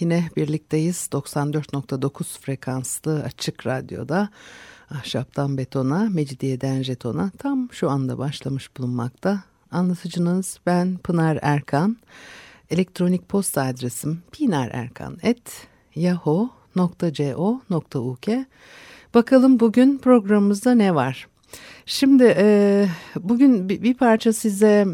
yine birlikteyiz. 94.9 frekanslı açık radyoda ahşaptan betona, mecidiyeden jetona tam şu anda başlamış bulunmakta. Anlatıcınız ben Pınar Erkan. Elektronik posta adresim pinarerkan.yahoo.co.uk Bakalım bugün programımızda ne var? Şimdi e, bugün bir, bir parça size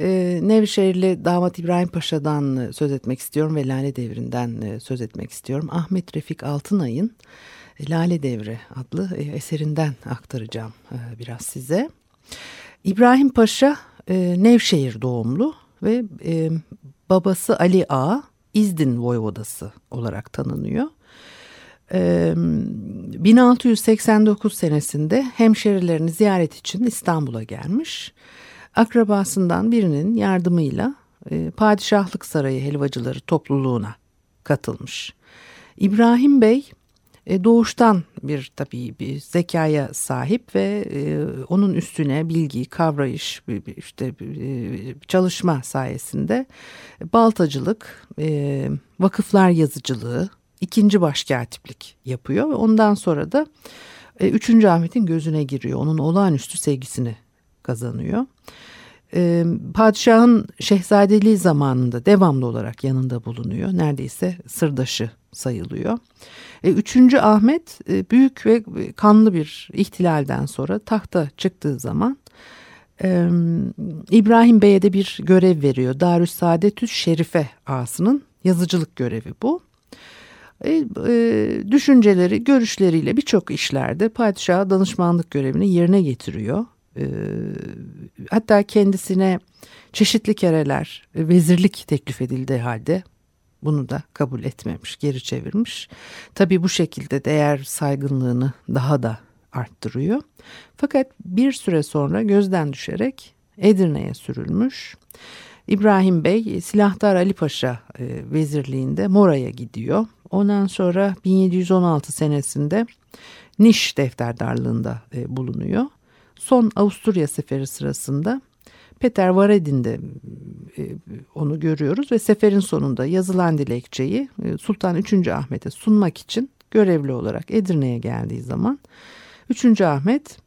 e, Nevşehirli Damat İbrahim Paşa'dan söz etmek istiyorum ve Lale Devri'nden e, söz etmek istiyorum. Ahmet Refik Altınay'ın Lale Devri adlı e, eserinden aktaracağım e, biraz size. İbrahim Paşa e, Nevşehir doğumlu ve e, babası Ali Ağa İzdin Voyvodası olarak tanınıyor. 1689 senesinde hemşerilerini ziyaret için İstanbul'a gelmiş. Akrabasından birinin yardımıyla Padişahlık Sarayı helvacıları topluluğuna katılmış. İbrahim Bey doğuştan bir tabii bir zekaya sahip ve onun üstüne bilgi, kavrayış, işte çalışma sayesinde baltacılık, vakıflar yazıcılığı, ikinci başkatiplik yapıyor ve ondan sonra da e, 3. Ahmet'in gözüne giriyor. Onun olağanüstü sevgisini kazanıyor. E, padişahın şehzadeliği zamanında devamlı olarak yanında bulunuyor. Neredeyse sırdaşı sayılıyor. E, 3. Ahmet e, büyük ve kanlı bir ihtilalden sonra tahta çıktığı zaman e, İbrahim Bey'e de bir görev veriyor. Darüssaadetüs Şerife ağasının yazıcılık görevi bu. E, e, düşünceleri, görüşleriyle birçok işlerde padişaha danışmanlık görevini yerine getiriyor. E, hatta kendisine çeşitli kereler vezirlik teklif edildiği halde bunu da kabul etmemiş, geri çevirmiş. Tabii bu şekilde değer saygınlığını daha da arttırıyor. Fakat bir süre sonra gözden düşerek Edirne'ye sürülmüş. İbrahim Bey Silahdar Ali Paşa e, vezirliğinde Mora'ya gidiyor. Ondan sonra 1716 senesinde Niş defterdarlığında e, bulunuyor. Son Avusturya seferi sırasında Peter Varedin'de e, onu görüyoruz ve seferin sonunda yazılan dilekçeyi e, Sultan 3. Ahmet'e sunmak için görevli olarak Edirne'ye geldiği zaman 3. Ahmet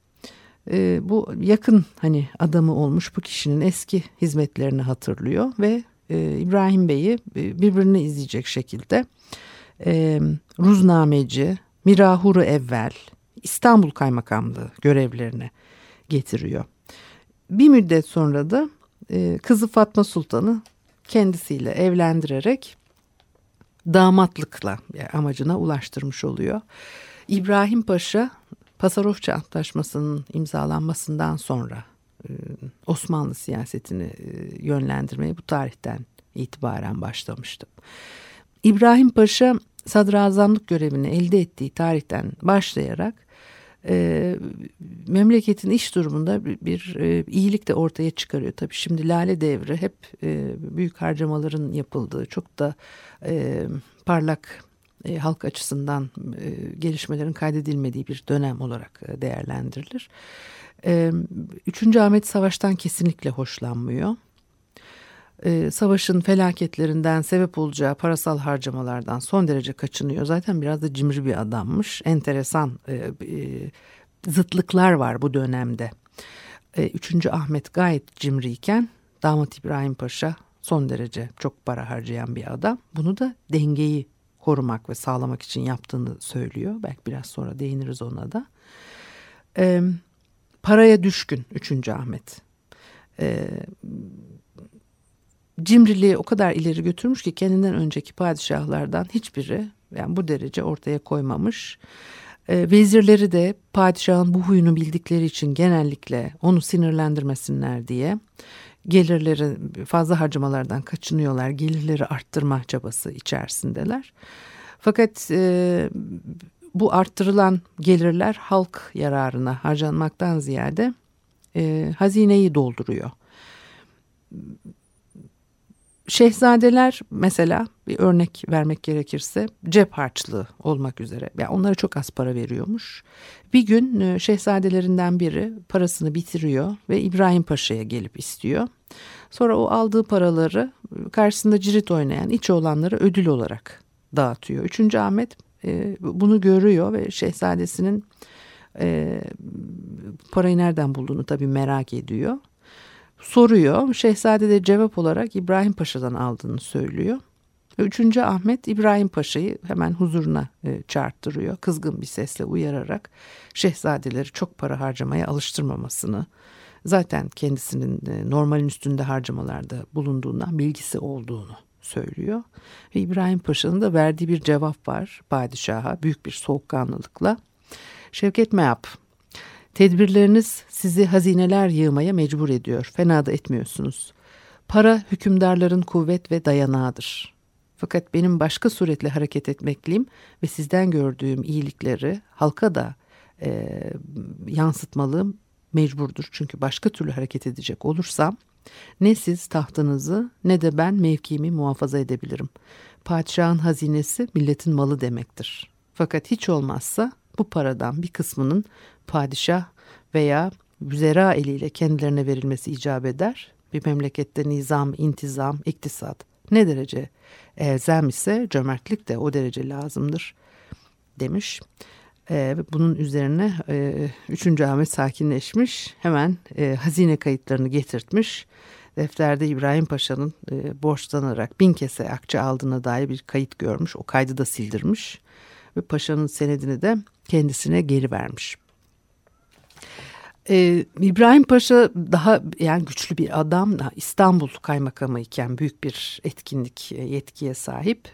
bu yakın hani adamı olmuş bu kişinin eski hizmetlerini hatırlıyor ve İbrahim Bey'i e, birbirini izleyecek şekilde e, Ruznameci, Mirahuru Evvel, İstanbul Kaymakamlığı görevlerine getiriyor. Bir müddet sonra da e, kızı Fatma Sultan'ı kendisiyle evlendirerek damatlıkla yani amacına ulaştırmış oluyor. İbrahim Paşa Pasarofça Antlaşması'nın imzalanmasından sonra e, Osmanlı siyasetini e, yönlendirmeye bu tarihten itibaren başlamıştı. İbrahim Paşa sadrazamlık görevini elde ettiği tarihten başlayarak e, memleketin iş durumunda bir, bir e, iyilik de ortaya çıkarıyor. Tabii şimdi Lale Devri hep e, büyük harcamaların yapıldığı çok da e, parlak e, halk açısından e, gelişmelerin kaydedilmediği bir dönem olarak e, değerlendirilir. E, Üçüncü Ahmet Savaş'tan kesinlikle hoşlanmıyor. E, savaşın felaketlerinden sebep olacağı parasal harcamalardan son derece kaçınıyor. Zaten biraz da cimri bir adammış. Enteresan e, e, zıtlıklar var bu dönemde. E, Üçüncü Ahmet gayet cimriyken damat İbrahim Paşa son derece çok para harcayan bir adam. Bunu da dengeyi korumak ve sağlamak için yaptığını söylüyor. Belki biraz sonra değiniriz ona da. E, paraya düşkün 3. Ahmet. E, cimriliği o kadar ileri götürmüş ki kendinden önceki padişahlardan hiçbiri yani bu derece ortaya koymamış. E, vezirleri de padişahın bu huyunu bildikleri için genellikle onu sinirlendirmesinler diye gelirleri fazla harcamalardan kaçınıyorlar. Gelirleri arttırma çabası içerisindeler. Fakat e, bu arttırılan gelirler halk yararına harcanmaktan ziyade e, hazineyi dolduruyor. Şehzadeler mesela bir örnek vermek gerekirse cep harçlığı olmak üzere. Yani onlara çok az para veriyormuş. Bir gün e, şehzadelerinden biri parasını bitiriyor ve İbrahim Paşa'ya gelip istiyor. Sonra o aldığı paraları e, karşısında cirit oynayan iç olanlara ödül olarak dağıtıyor. Üçüncü Ahmet e, bunu görüyor ve şehzadesinin parayı nereden bulduğunu tabii merak ediyor. Soruyor. Şehzade de cevap olarak İbrahim Paşa'dan aldığını söylüyor. Üçüncü Ahmet İbrahim Paşa'yı hemen huzuruna e, çağırttırıyor. Kızgın bir sesle uyararak şehzadeleri çok para harcamaya alıştırmamasını, zaten kendisinin e, normalin üstünde harcamalarda bulunduğundan bilgisi olduğunu söylüyor. Ve İbrahim Paşa'nın da verdiği bir cevap var padişaha büyük bir soğukkanlılıkla. Şevket Meap, tedbirleriniz sizi hazineler yığmaya mecbur ediyor. Fena da etmiyorsunuz. Para hükümdarların kuvvet ve dayanağıdır. Fakat benim başka suretle hareket etmekliyim ve sizden gördüğüm iyilikleri halka da e, yansıtmalım mecburdur. Çünkü başka türlü hareket edecek olursam ne siz tahtınızı ne de ben mevkimi muhafaza edebilirim. Padişahın hazinesi milletin malı demektir. Fakat hiç olmazsa bu paradan bir kısmının padişah veya büzera eliyle kendilerine verilmesi icap eder. Bir memlekette nizam, intizam, iktisat ne derece elzem ise cömertlik de o derece lazımdır demiş. E, bunun üzerine e, 3. Ahmet sakinleşmiş. Hemen e, hazine kayıtlarını getirtmiş. Defterde İbrahim Paşa'nın e, borçlanarak bin kese akçe aldığına dair bir kayıt görmüş. O kaydı da sildirmiş. Ve paşanın senedini de kendisine geri vermiş. Ee, İbrahim Paşa daha yani güçlü bir adam İstanbul kaymakamı iken büyük bir etkinlik e, yetkiye sahip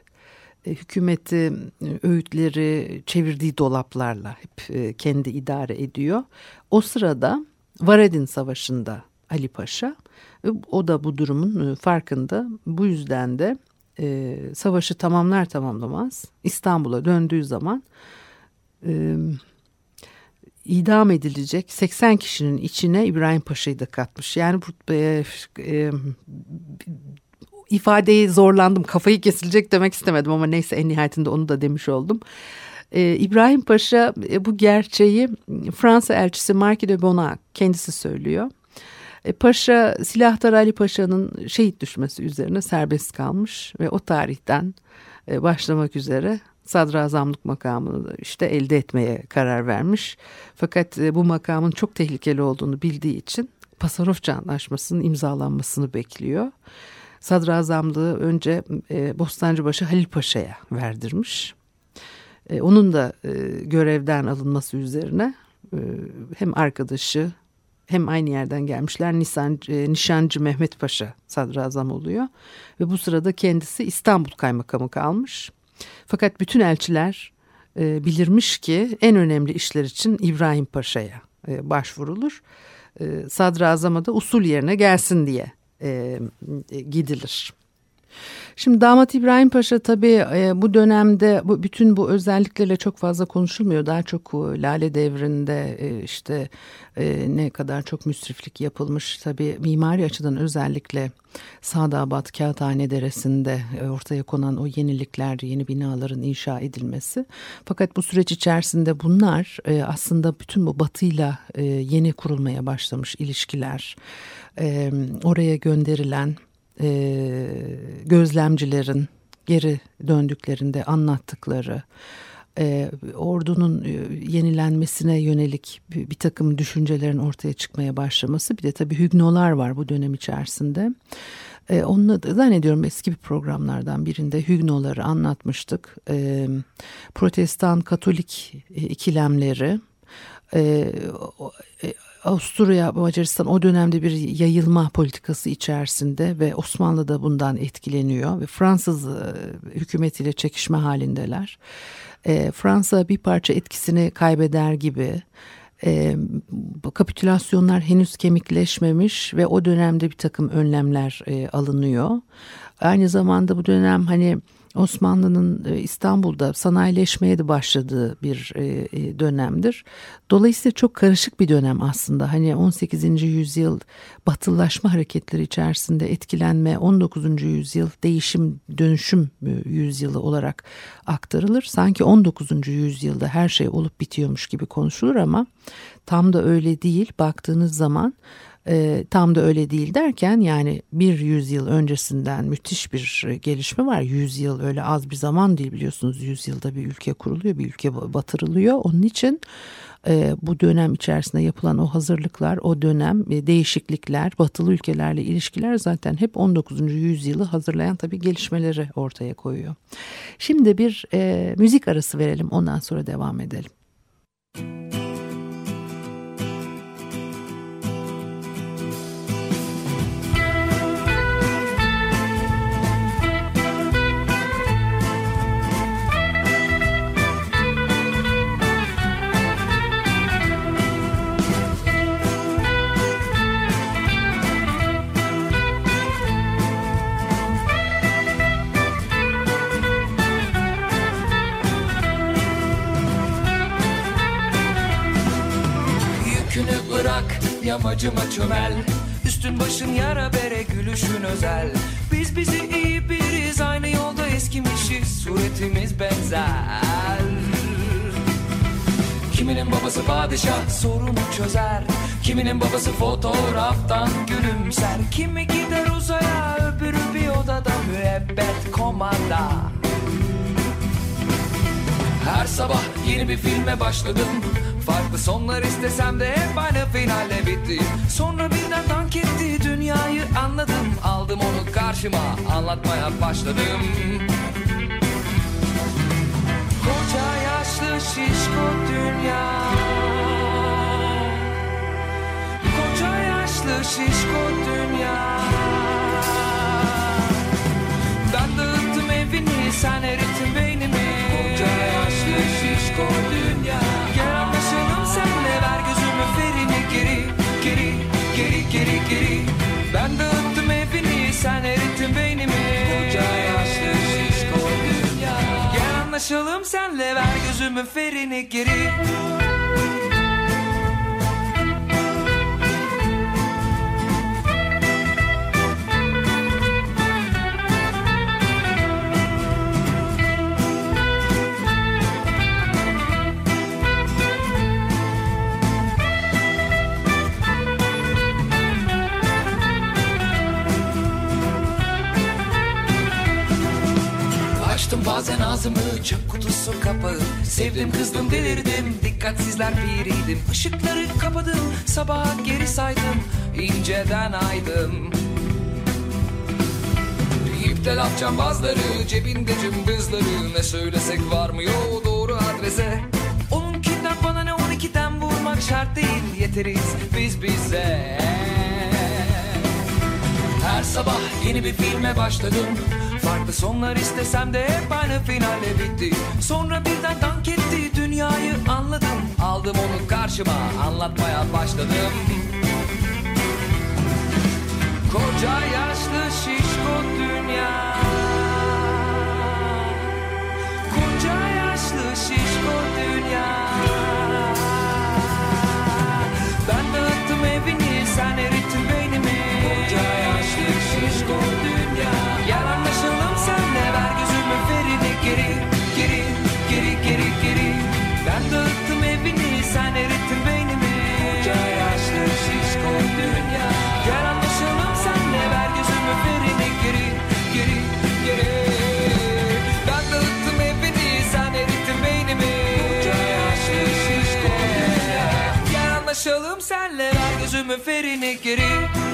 e, hükümeti e, öğütleri çevirdiği dolaplarla hep e, kendi idare ediyor. O sırada Varedin Savaşı'nda Ali Paşa o da bu durumun farkında. Bu yüzden de e, savaşı tamamlar tamamlamaz İstanbul'a döndüğü zaman e, idam edilecek 80 kişinin içine İbrahim Paşa'yı da katmış. Yani bu e, e, ifadeyi zorlandım. Kafayı kesilecek demek istemedim ama neyse en nihayetinde onu da demiş oldum. Ee, İbrahim Paşa e, bu gerçeği Fransa elçisi Marquis de Bonac kendisi söylüyor. E, Paşa Silahtar Ali Paşa'nın şehit düşmesi üzerine serbest kalmış ve o tarihten e, başlamak üzere sadrazamlık makamını işte elde etmeye karar vermiş. Fakat e, bu makamın çok tehlikeli olduğunu bildiği için Pasarofça Anlaşması'nın imzalanmasını bekliyor sadrazamlığı önce e, Bostancıbaşı Halil Paşa'ya verdirmiş. E, onun da görevden alınması üzerine hem arkadaşı hem aynı yerden gelmişler Nisan, Nişancı Mehmet Paşa sadrazam oluyor. Ve bu sırada kendisi İstanbul kaymakamı kalmış. Fakat bütün elçiler e, bilirmiş ki en önemli işler için İbrahim Paşa'ya e, başvurulur. E, sadrazama da usul yerine gelsin diye e, gidilir. Şimdi damat İbrahim Paşa tabii e, bu dönemde bu, bütün bu özelliklerle çok fazla konuşulmuyor. Daha çok Lale devrinde e, işte e, ne kadar çok müsriflik yapılmış. Tabii mimari açıdan özellikle Sadabat Kağıthane Deresi'nde ortaya konan o yenilikler, yeni binaların inşa edilmesi. Fakat bu süreç içerisinde bunlar aslında bütün bu batıyla yeni kurulmaya başlamış ilişkiler, oraya gönderilen e, gözlemcilerin geri döndüklerinde anlattıkları e, ordunun e, yenilenmesine yönelik bir, bir takım düşüncelerin ortaya çıkmaya başlaması bir de tabii Hügnolar var bu dönem içerisinde. E, onunla da zannediyorum eski bir programlardan birinde Hügnoları anlatmıştık. E, Protestan Katolik e, ikilemleri e, e Avusturya, Macaristan o dönemde bir yayılma politikası içerisinde ve Osmanlı da bundan etkileniyor ve Fransız e, hükümetiyle çekişme halindeler. E, Fransa bir parça etkisini kaybeder gibi e, kapitülasyonlar henüz kemikleşmemiş ve o dönemde bir takım önlemler e, alınıyor. Aynı zamanda bu dönem hani Osmanlı'nın e, İstanbul'da sanayileşmeye de başladığı bir e, e, dönemdir. Dolayısıyla çok karışık bir dönem aslında. Hani 18. yüzyıl batılılaşma hareketleri içerisinde etkilenme 19. yüzyıl değişim dönüşüm yüzyılı olarak aktarılır. Sanki 19. yüzyılda her şey olup bitiyormuş gibi konuşulur ama tam da öyle değil. Baktığınız zaman e, tam da öyle değil derken yani bir yüzyıl öncesinden müthiş bir gelişme var. Yüzyıl öyle az bir zaman değil biliyorsunuz. Yüzyılda bir ülke kuruluyor, bir ülke batırılıyor. Onun için e, bu dönem içerisinde yapılan o hazırlıklar, o dönem e, değişiklikler, batılı ülkelerle ilişkiler zaten hep 19. yüzyılı hazırlayan tabii gelişmeleri ortaya koyuyor. Şimdi bir e, müzik arası verelim ondan sonra devam edelim. Yamacıma çömel. Üstün başın yara bere gülüşün özel. Biz bizi iyi biriz aynı yolda eskimişiz. Suretimiz benzer. Kiminin babası padişah sorunu çözer. Kiminin babası fotoğraftan gülümser. Kimi gider uzaya öbürü bir odada müebbet komanda Her sabah yeni bir filme başladım Farklı sonlar istesem de hep aynı finalle bitti. Sonra birden dank etti dünyayı anladım. Aldım onu karşıma anlatmaya başladım. Koca yaşlı şişko dünya. Koca yaşlı şişko dünya. Ben dağıttım evini sen erittin beynimi. Koca yaşlı şişko dünya geri. Ben dağıttım evini sen erittin beynimi. Koca yaşlı şişko dünya. Gel anlaşalım senle ver gözümün ferini geri ağzımı çöp kutusu kapağı. Sevdim kızdım delirdim. Dikkatsizler biriydim. Işıkları kapadım. Sabaha geri saydım. İnceden aydım. İptal atacağım bazıları cebinde cımbızları. Ne söylesek varmıyor doğru adrese. Onunkinden bana ne? On ikiden vurmak şart değil. Yeteriz biz bize. Her sabah yeni bir filme başladım Farklı sonlar istesem de hep aynı finale bitti. Sonra birden dank etti dünyayı anladım. Aldım onu karşıma anlatmaya başladım. Koca yaşlı şişko dünya. Koca yaşlı şişko dünya Gel anlaşalım senle. Ver gözümün ferini geri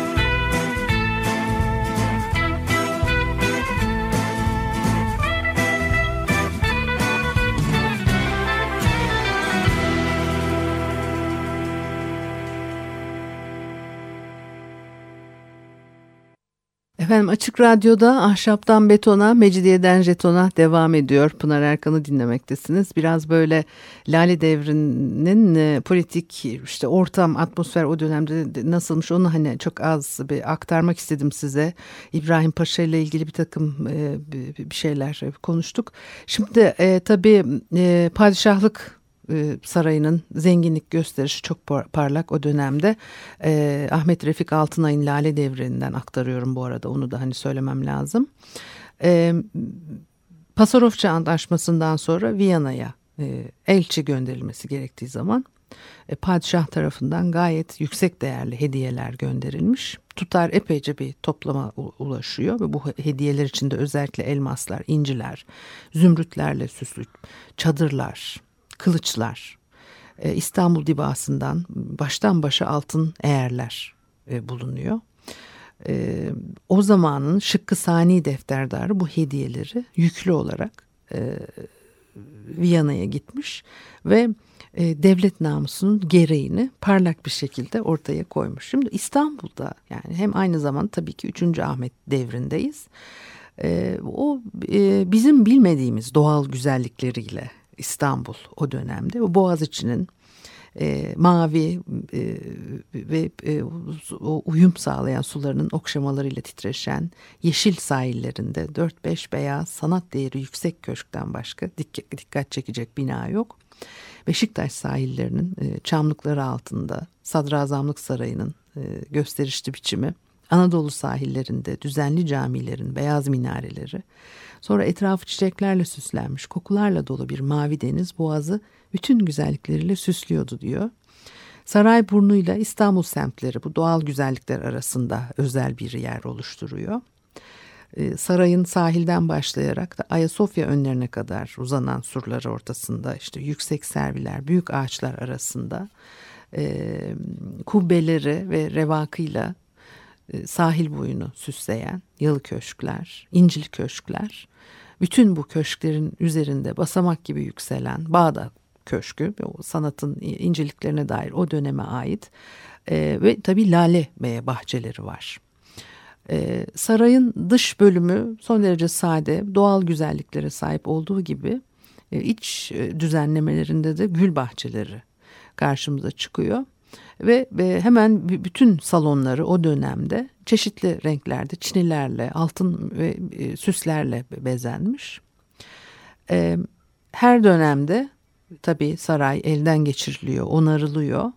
Efendim Açık Radyo'da Ahşaptan Betona, Mecidiyeden Jeton'a devam ediyor. Pınar Erkan'ı dinlemektesiniz. Biraz böyle Lale Devri'nin e, politik işte ortam, atmosfer o dönemde nasılmış onu hani çok az bir aktarmak istedim size. İbrahim Paşa ile ilgili bir takım e, bir şeyler konuştuk. Şimdi e, tabii e, padişahlık e, sarayının zenginlik gösterişi çok parlak o dönemde. E, Ahmet Refik Altınay'ın Lale Devri'nden aktarıyorum bu arada onu da hani söylemem lazım. E, Pasarofça Antlaşması'ndan sonra Viyana'ya e, elçi gönderilmesi gerektiği zaman padişah tarafından gayet yüksek değerli hediyeler gönderilmiş. Tutar epeyce bir toplama ulaşıyor ve bu hediyeler içinde özellikle elmaslar, inciler, zümrütlerle süslü çadırlar, kılıçlar, e, İstanbul Dibası'ndan baştan başa altın eğerler e, bulunuyor. E, o zamanın Şıkkı Sani defterdarı bu hediyeleri yüklü olarak Viyana'ya gitmiş ve devlet namusunun gereğini parlak bir şekilde ortaya koymuş. Şimdi İstanbul'da yani hem aynı zaman tabii ki 3. Ahmet devrindeyiz. o bizim bilmediğimiz doğal güzellikleriyle İstanbul o dönemde. Boğaziçi'nin e, mavi e, ve e, o uyum sağlayan sularının okşamalarıyla titreşen yeşil sahillerinde 4-5 beyaz sanat değeri yüksek köşkten başka dikkat, dikkat çekecek bina yok. Beşiktaş sahillerinin e, çamlıkları altında Sadrazamlık Sarayı'nın e, gösterişli biçimi Anadolu sahillerinde düzenli camilerin beyaz minareleri, sonra etrafı çiçeklerle süslenmiş, kokularla dolu bir mavi deniz boğazı bütün güzellikleriyle süslüyordu diyor. Saray burnuyla İstanbul semtleri bu doğal güzellikler arasında özel bir yer oluşturuyor. Ee, sarayın sahilden başlayarak da Ayasofya önlerine kadar uzanan surları ortasında işte yüksek serviler, büyük ağaçlar arasında e, kubbeleri ve revakıyla e, sahil boyunu süsleyen yalı köşkler, incili köşkler, bütün bu köşklerin üzerinde basamak gibi yükselen Bağdat Köşkü, o sanatın inceliklerine dair o döneme ait e, ve tabii lale bahçeleri var. E, sarayın dış bölümü son derece sade, doğal güzelliklere sahip olduğu gibi e, iç e, düzenlemelerinde de gül bahçeleri karşımıza çıkıyor. Ve, hemen bütün salonları o dönemde çeşitli renklerde çinilerle, altın ve e, süslerle bezenmiş. E, her dönemde tabii saray elden geçiriliyor, onarılıyor.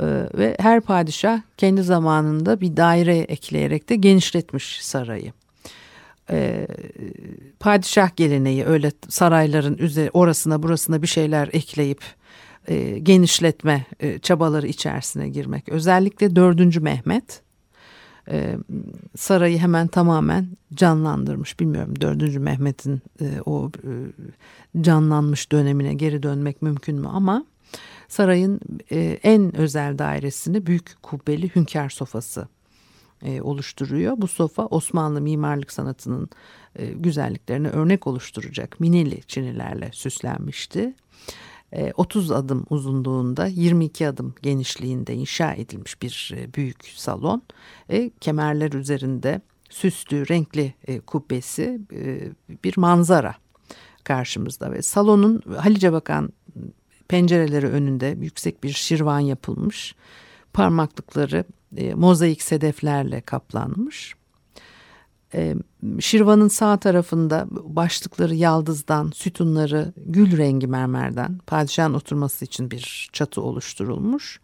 E, ve her padişah kendi zamanında bir daire ekleyerek de genişletmiş sarayı. E, padişah geleneği öyle sarayların üzeri orasına burasına bir şeyler ekleyip e, genişletme e, çabaları içerisine girmek. Özellikle 4. Mehmet e, sarayı hemen tamamen canlandırmış. Bilmiyorum 4. Mehmet'in e, o e, canlanmış dönemine geri dönmek mümkün mü ama sarayın e, en özel dairesini büyük kubbeli hünkâr sofası e, oluşturuyor. Bu sofa Osmanlı mimarlık sanatının e, güzelliklerine örnek oluşturacak mineli çinilerle süslenmişti. 30 e, adım uzunluğunda 22 adım genişliğinde inşa edilmiş bir e, büyük salon. E, kemerler üzerinde süslü renkli kubbesi bir manzara karşımızda ve salonun Halice bakan pencereleri önünde yüksek bir şirvan yapılmış. Parmaklıkları mozaik sedeflerle kaplanmış. Şirvan'ın sağ tarafında başlıkları yaldızdan, sütunları gül rengi mermerden padişahın oturması için bir çatı oluşturulmuş.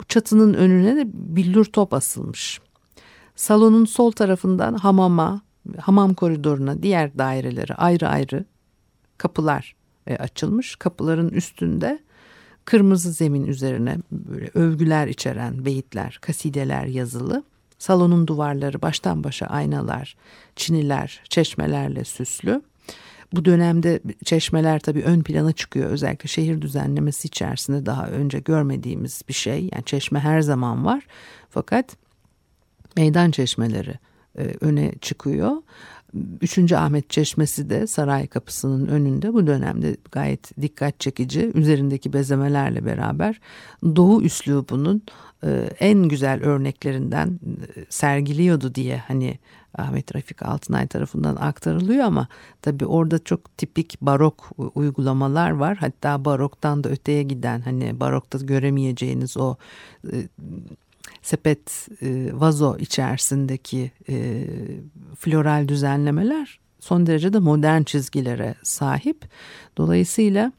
Bu çatının önüne de billur top asılmış. Salonun sol tarafından hamama, hamam koridoruna diğer daireleri ayrı ayrı kapılar e, açılmış. Kapıların üstünde kırmızı zemin üzerine böyle övgüler içeren beyitler, kasideler yazılı. Salonun duvarları baştan başa aynalar, çiniler, çeşmelerle süslü. Bu dönemde çeşmeler tabii ön plana çıkıyor. Özellikle şehir düzenlemesi içerisinde daha önce görmediğimiz bir şey. Yani çeşme her zaman var. Fakat meydan çeşmeleri e, öne çıkıyor. 3. Ahmet Çeşmesi de saray kapısının önünde bu dönemde gayet dikkat çekici üzerindeki bezemelerle beraber Doğu üslubunun e, en güzel örneklerinden e, sergiliyordu diye hani Ahmet Rafik Altınay tarafından aktarılıyor ama tabi orada çok tipik barok uygulamalar var. Hatta baroktan da öteye giden hani barokta göremeyeceğiniz o e, sepet e, vazo içerisindeki e, floral düzenlemeler son derece de modern çizgilere sahip. Dolayısıyla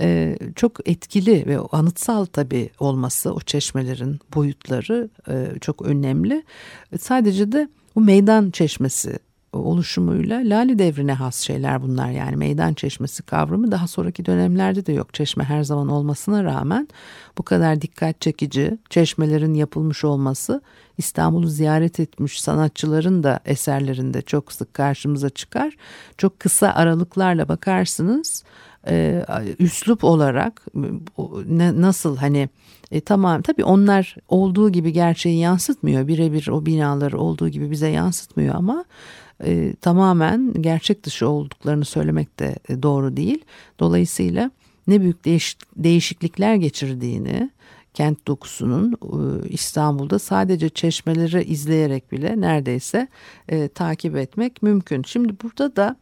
e, çok etkili ve anıtsal tabi olması o çeşmelerin boyutları e, çok önemli. Sadece de bu meydan çeşmesi oluşumuyla Lale devrine has şeyler bunlar yani meydan çeşmesi kavramı daha sonraki dönemlerde de yok. Çeşme her zaman olmasına rağmen bu kadar dikkat çekici çeşmelerin yapılmış olması İstanbul'u ziyaret etmiş sanatçıların da eserlerinde çok sık karşımıza çıkar. Çok kısa aralıklarla bakarsınız e, üslup olarak ne, nasıl hani e, tamam tabii onlar olduğu gibi gerçeği yansıtmıyor birebir o binaları olduğu gibi bize yansıtmıyor ama e, tamamen gerçek dışı olduklarını söylemek de e, doğru değil. Dolayısıyla ne büyük değiş, değişiklikler geçirdiğini kent dokusunun e, İstanbul'da sadece çeşmeleri izleyerek bile neredeyse e, takip etmek mümkün. Şimdi burada da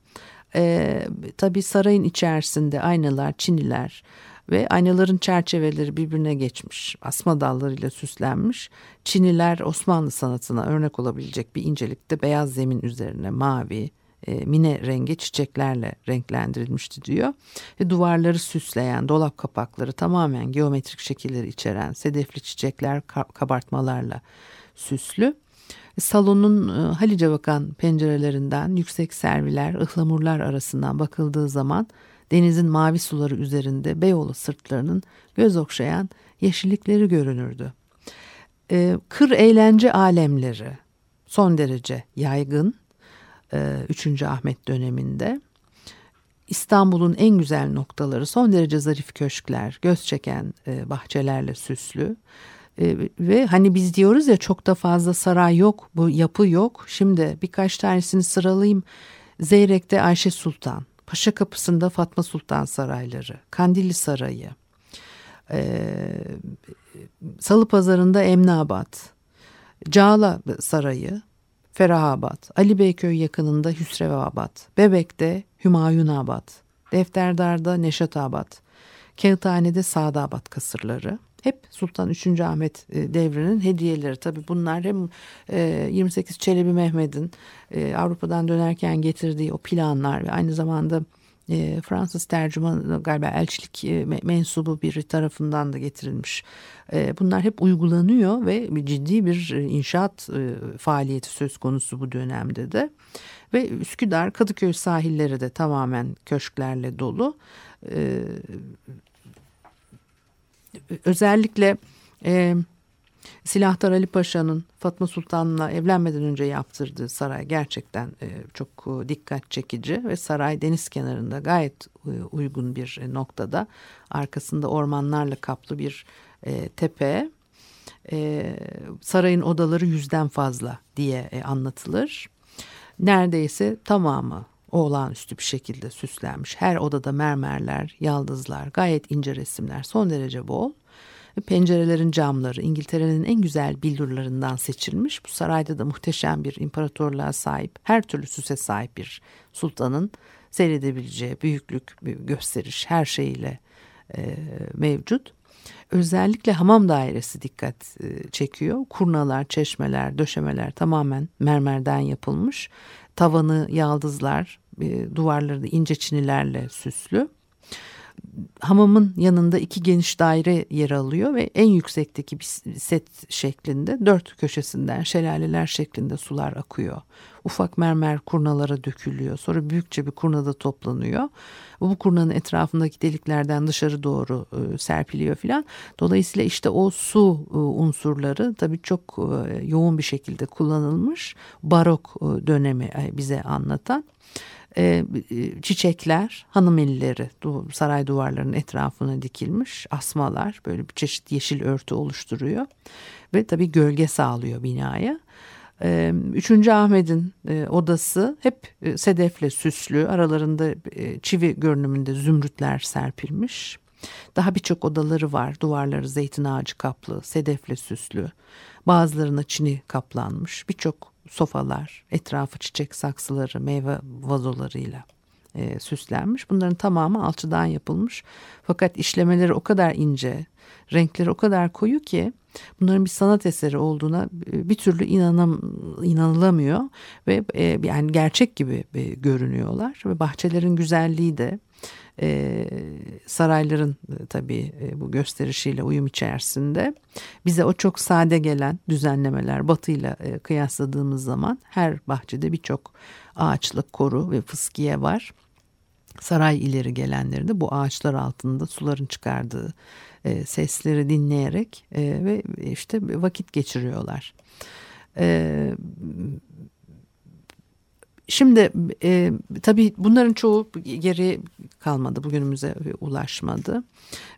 e, tabii sarayın içerisinde aynalar, çiniler ve aynaların çerçeveleri birbirine geçmiş. Asma dallarıyla süslenmiş. Çiniler Osmanlı sanatına örnek olabilecek bir incelikte beyaz zemin üzerine mavi, e, mine rengi çiçeklerle renklendirilmişti diyor. Ve duvarları süsleyen dolap kapakları tamamen geometrik şekilleri içeren sedefli çiçekler kabartmalarla süslü. Salonun e, Halice bakan pencerelerinden yüksek serviler, ıhlamurlar arasından bakıldığı zaman denizin mavi suları üzerinde Beyoğlu sırtlarının göz okşayan yeşillikleri görünürdü. E, kır eğlence alemleri son derece yaygın e, 3. Ahmet döneminde. İstanbul'un en güzel noktaları son derece zarif köşkler, göz çeken e, bahçelerle süslü. E, ve hani biz diyoruz ya çok da fazla saray yok, bu yapı yok. Şimdi birkaç tanesini sıralayayım. Zeyrek'te Ayşe Sultan, Paşa Kapısı'nda Fatma Sultan Sarayları, Kandilli Sarayı, e, Salı Pazarı'nda Emnabad, Cağla Sarayı, Ferahabad, Ali Beyköy yakınında Hüsrevabad, Bebek'te Hümayunabad, Defterdar'da Neşatabad, Kağıthane'de Sadabad kasırları, hep Sultan 3. Ahmet e, devrinin hediyeleri. Tabi bunlar hem 28 e, Çelebi Mehmet'in e, Avrupa'dan dönerken getirdiği o planlar ve aynı zamanda Fransız tercüman galiba elçilik mensubu biri tarafından da getirilmiş. Bunlar hep uygulanıyor ve ciddi bir inşaat faaliyeti söz konusu bu dönemde de. Ve Üsküdar, Kadıköy sahilleri de tamamen köşklerle dolu özellikle e, Silahtar Ali Paşa'nın Fatma Sultan'la evlenmeden önce yaptırdığı saray gerçekten e, çok e, dikkat çekici ve saray deniz kenarında gayet e, uygun bir noktada arkasında ormanlarla kaplı bir e, tepe e, sarayın odaları yüzden fazla diye e, anlatılır. Neredeyse tamamı olağanüstü bir şekilde süslenmiş. Her odada mermerler, yaldızlar, gayet ince resimler son derece bol. Pencerelerin camları İngiltere'nin en güzel billurlarından seçilmiş. Bu sarayda da muhteşem bir imparatorluğa sahip, her türlü süse sahip bir sultanın seyredebileceği büyüklük, gösteriş her şeyiyle e, mevcut. Özellikle hamam dairesi dikkat e, çekiyor. Kurnalar, çeşmeler, döşemeler tamamen mermerden yapılmış. Tavanı yaldızlar, duvarları da ince çinilerle süslü. Hamamın yanında iki geniş daire yer alıyor ve en yüksekteki bir set şeklinde dört köşesinden şelaleler şeklinde sular akıyor. Ufak mermer kurnalara dökülüyor. Sonra büyükçe bir kurnada toplanıyor. Bu kurnanın etrafındaki deliklerden dışarı doğru e, serpiliyor filan. Dolayısıyla işte o su e, unsurları tabii çok e, yoğun bir şekilde kullanılmış. Barok dönemi bize anlatan. E, çiçekler hanım elleri saray duvarlarının etrafına dikilmiş asmalar böyle bir çeşit yeşil örtü oluşturuyor ve tabii gölge sağlıyor binaya. E, Üçüncü Ahmet'in e, odası hep e, sedefle süslü. Aralarında e, çivi görünümünde zümrütler serpilmiş. Daha birçok odaları var. Duvarları zeytin ağacı kaplı, sedefle süslü. Bazılarına çini kaplanmış. Birçok sofalar, etrafı çiçek saksıları, meyve vazolarıyla e, süslenmiş. Bunların tamamı alçıdan yapılmış. Fakat işlemeleri o kadar ince, renkleri o kadar koyu ki bunların bir sanat eseri olduğuna bir türlü inanam, inanılamıyor ve e, yani gerçek gibi e, görünüyorlar ve bahçelerin güzelliği de e, sarayların e, tabii e, bu gösterişiyle uyum içerisinde bize o çok sade gelen düzenlemeler batıyla e, kıyasladığımız zaman her bahçede birçok ağaçlık koru ve fıskiye var. Saray ileri gelenlerinde bu ağaçlar altında suların çıkardığı e, sesleri dinleyerek e, ve işte vakit geçiriyorlar. E, Şimdi e, tabii bunların çoğu geri kalmadı, bugünümüze ulaşmadı.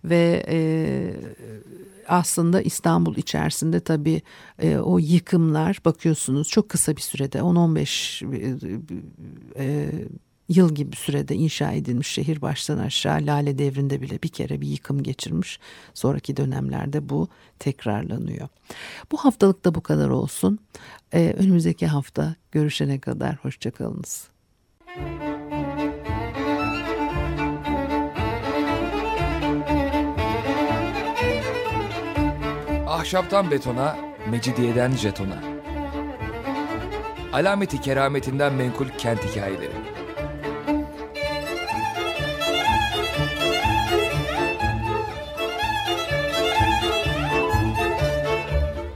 Ve e, aslında İstanbul içerisinde tabii e, o yıkımlar bakıyorsunuz çok kısa bir sürede 10-15 e, e, yıl gibi sürede inşa edilmiş şehir baştan aşağı Lale devrinde bile bir kere bir yıkım geçirmiş. Sonraki dönemlerde bu tekrarlanıyor. Bu haftalık da bu kadar olsun. Ee, önümüzdeki hafta görüşene kadar hoşçakalınız. Ahşaptan betona, mecidiyeden jetona. Alameti kerametinden menkul kent hikayeleri.